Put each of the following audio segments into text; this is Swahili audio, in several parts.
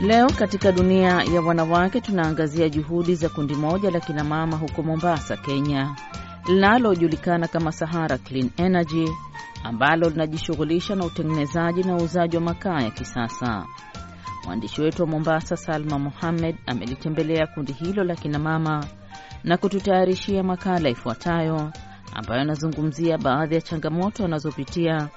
Leo katika dunia ya wanawake tunaangazia juhudi za kundi moja la kinamama huko Mombasa, Kenya, linalojulikana kama Sahara Clean Energy ambalo linajishughulisha na utengenezaji na uuzaji wa makaa ya kisasa. Mwandishi wetu wa Mombasa, Salma Mohamed, amelitembelea kundi hilo la kinamama na kututayarishia makala ifuatayo ambayo anazungumzia baadhi ya changamoto wanazopitia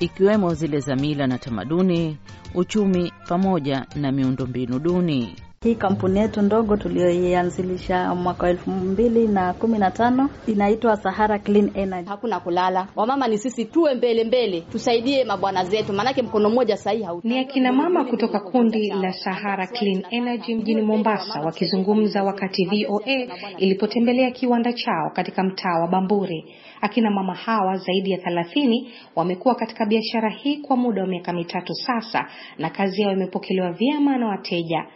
ikiwemo zile za mila na tamaduni, uchumi pamoja na miundombinu duni. Hii kampuni yetu ndogo tuliyoianzilisha mwaka wa elfu mbili na kumi na tano inaitwa Sahara Clean Energy. Hakuna kulala, wamama ni sisi, tuwe mbele mbele, tusaidie mabwana zetu, maanake mkono mmoja sahihi hau. Ni akina mama kutoka kundi la Sahara Clean Energy mjini Mombasa wakizungumza wakati VOA ilipotembelea kiwanda chao katika mtaa wa Bamburi. Akina mama hawa zaidi ya thelathini wamekuwa katika biashara hii kwa muda wa miaka mitatu sasa, na kazi yao imepokelewa vyema na wateja.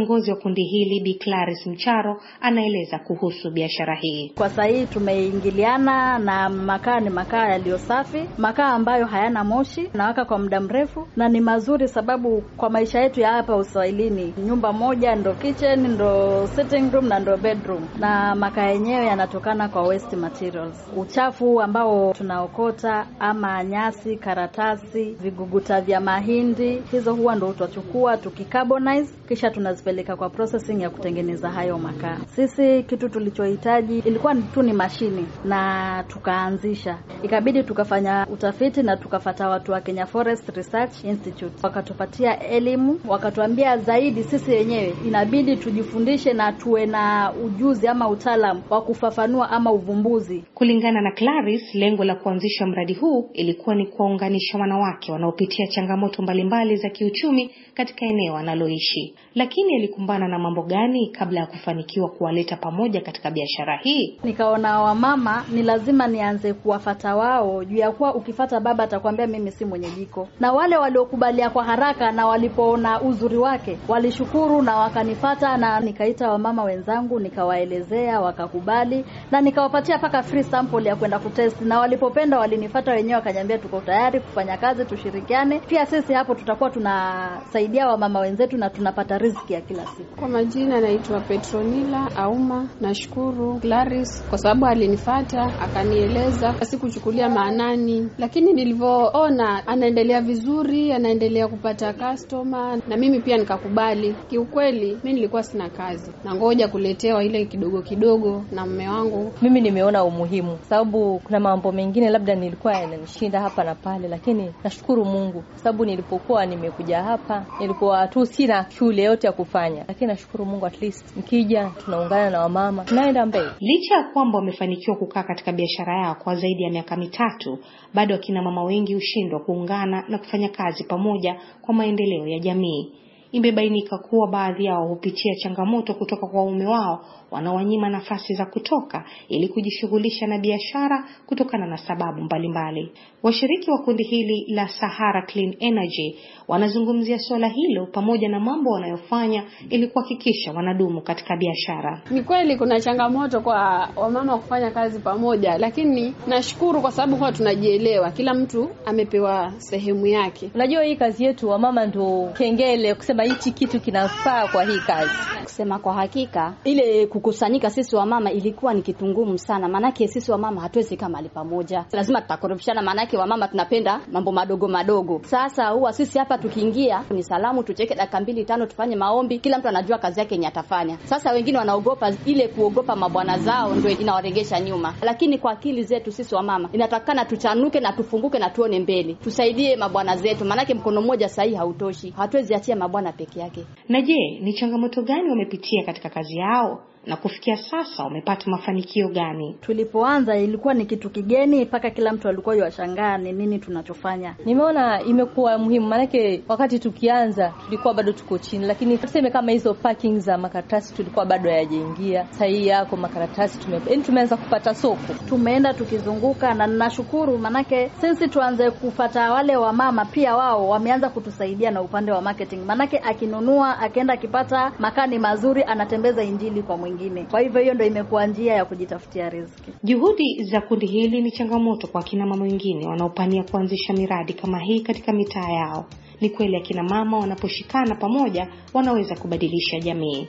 Kiongozi wa kundi hili Bi Clarice Mcharo anaeleza kuhusu biashara hii. Kwa sasa hii tumeingiliana na makaa, ni makaa yaliyo safi, makaa ambayo hayana moshi, nawaka kwa muda mrefu na ni mazuri, sababu kwa maisha yetu ya hapa Uswahilini, nyumba moja ndo kitchen, ndo sitting room na ndo bedroom, na makaa yenyewe yanatokana kwa waste materials, uchafu ambao tunaokota ama nyasi, karatasi, viguguta vya mahindi, hizo huwa ndo tutachukua tukicarbonize, kisha tunazipeleka kwa processing ya kutengeneza hayo makaa. Sisi kitu tulichohitaji ilikuwa tu ni mashini, na tukaanzisha, ikabidi tukafanya utafiti na tukafata watu wa Kenya Forest Research Institute, wakatupatia elimu, wakatuambia zaidi sisi wenyewe inabidi tujifundishe na tuwe na ujuzi ama utaalam wa kufafanua ama uvumbuzi. Kulingana na Clarice, lengo la kuanzisha mradi huu ilikuwa ni kuwaunganisha wanawake wanaopitia changamoto mbalimbali za kiuchumi katika eneo analoishi. Lakini alikumbana na mambo gani kabla ya kufanikiwa kuwaleta pamoja katika biashara hii? Nikaona wamama ni lazima nianze kuwafata wao, juu ya kuwa ukifata baba atakwambia mimi si mwenye jiko, na wale waliokubalia kwa haraka na walipoona uzuri wake walishukuru na wakanifata, na nikaita wamama wenzangu nikawaelezea, wakakubali na nikawapatia mpaka free sample ya kwenda kutest, na walipopenda walinifata wenyewe, wakaniambia tuko tayari kufanya kazi, tushirikiane. Pia sisi hapo tutakuwa tunasaidia wamama wenzetu na tunapata riziki ya kila siku. Kwa majina naitwa Petronila Auma. Nashukuru Claris kwa sababu alinifata akanieleza, sikuchukulia maanani, lakini nilivyoona anaendelea vizuri, anaendelea kupata customer na mimi pia nikakubali. Kiukweli mi nilikuwa sina kazi na ngoja kuletewa ile kidogo kidogo na mume wangu. Mimi nimeona umuhimu, sababu kuna mambo mengine labda nilikuwa yananishinda hapa na pale, lakini nashukuru Mungu sababu nilipokuwa nimekuja hapa nilikuwa tu sina shule yote ya kufanya, lakini nashukuru Mungu, at least nikija tunaungana na wamama tunaenda mbele. Licha ya kwamba wamefanikiwa kukaa katika biashara yao kwa zaidi ya miaka mitatu, bado akina mama wengi hushindwa kuungana na kufanya kazi pamoja kwa maendeleo ya jamii. Imebainika kuwa baadhi yao hupitia changamoto kutoka kwa waume wao wanaowanyima nafasi za kutoka ili kujishughulisha na biashara kutokana na sababu mbalimbali. Washiriki wa kundi hili la Sahara Clean Energy wanazungumzia suala hilo pamoja na mambo wanayofanya ili kuhakikisha wanadumu katika biashara. Ni kweli kuna changamoto kwa wamama kufanya kazi pamoja, lakini nashukuru kwa sababu huwa tunajielewa, kila mtu amepewa sehemu yake. Unajua, hii kazi yetu wamama ndo kengele kusema hichi kitu kinafaa kwa hii kazi. Kusema kwa hakika, ile kukusanyika sisi wamama ilikuwa ni kitu ngumu sana, maanake sisi wamama hatuwezi kaa mahali pamoja, lazima tutakorofishana, maanake wamama tunapenda mambo madogo madogo. Sasa huwa sisi hapa tukiingia ni salamu, tucheke dakika mbili tano, tufanye maombi, kila mtu anajua kazi yake yenye atafanya. Sasa wengine wanaogopa, ile kuogopa mabwana zao ndio inawaregesha nyuma, lakini kwa akili zetu sisi wamama inatakana tuchanuke na tufunguke na tuone mbele, tusaidie mabwana zetu, maanake mkono mmoja sahihi hautoshi, hatuwezi achia mabwana peke yake. Na je, ni changamoto gani wamepitia katika kazi yao na kufikia sasa wamepata mafanikio gani? Tulipoanza ilikuwa ni kitu kigeni, mpaka kila mtu alikuwa yashangaa ni nini tunachofanya. Nimeona imekuwa muhimu, maanake wakati tukianza tulikuwa bado tuko chini, lakini tuseme kama hizo parking za makaratasi tulikuwa bado hayajaingia. Sasa hii yako makaratasi tume, yani tumeanza kupata soko, tumeenda tukizunguka, na ninashukuru manake sisi tuanze kufata wale wamama, pia wao wameanza kutusaidia na upande wa marketing, manake akinunua akienda akipata makani mazuri anatembeza injili kwa wengine. Kwa hivyo hiyo ndio imekuwa njia ya kujitafutia riziki. Juhudi za kundi hili ni changamoto kwa kina mama wengine wanaopania kuanzisha miradi kama hii katika mitaa yao. Ni kweli akina mama wanaposhikana pamoja wanaweza kubadilisha jamii.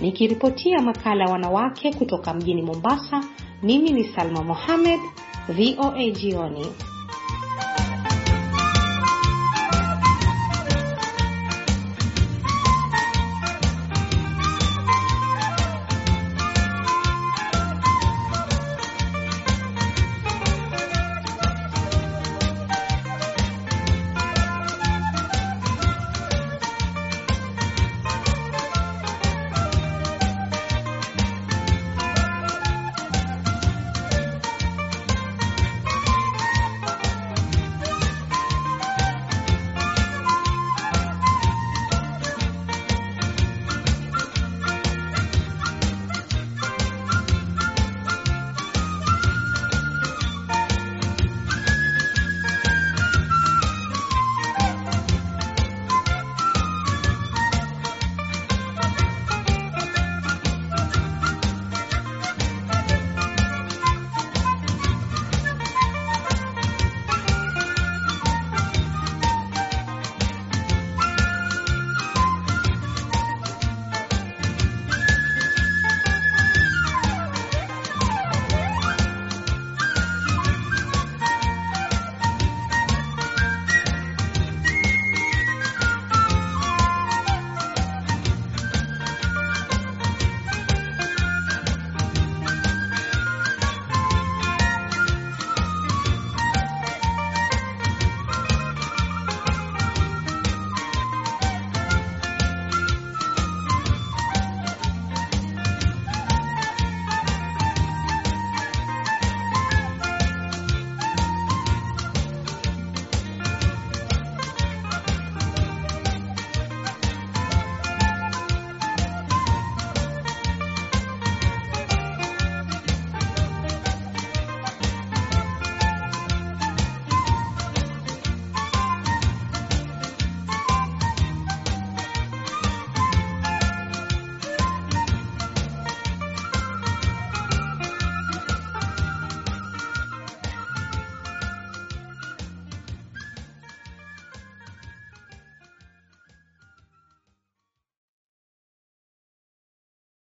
Nikiripotia makala ya wanawake kutoka mjini Mombasa, mimi ni Salma Mohamed, VOA Jioni.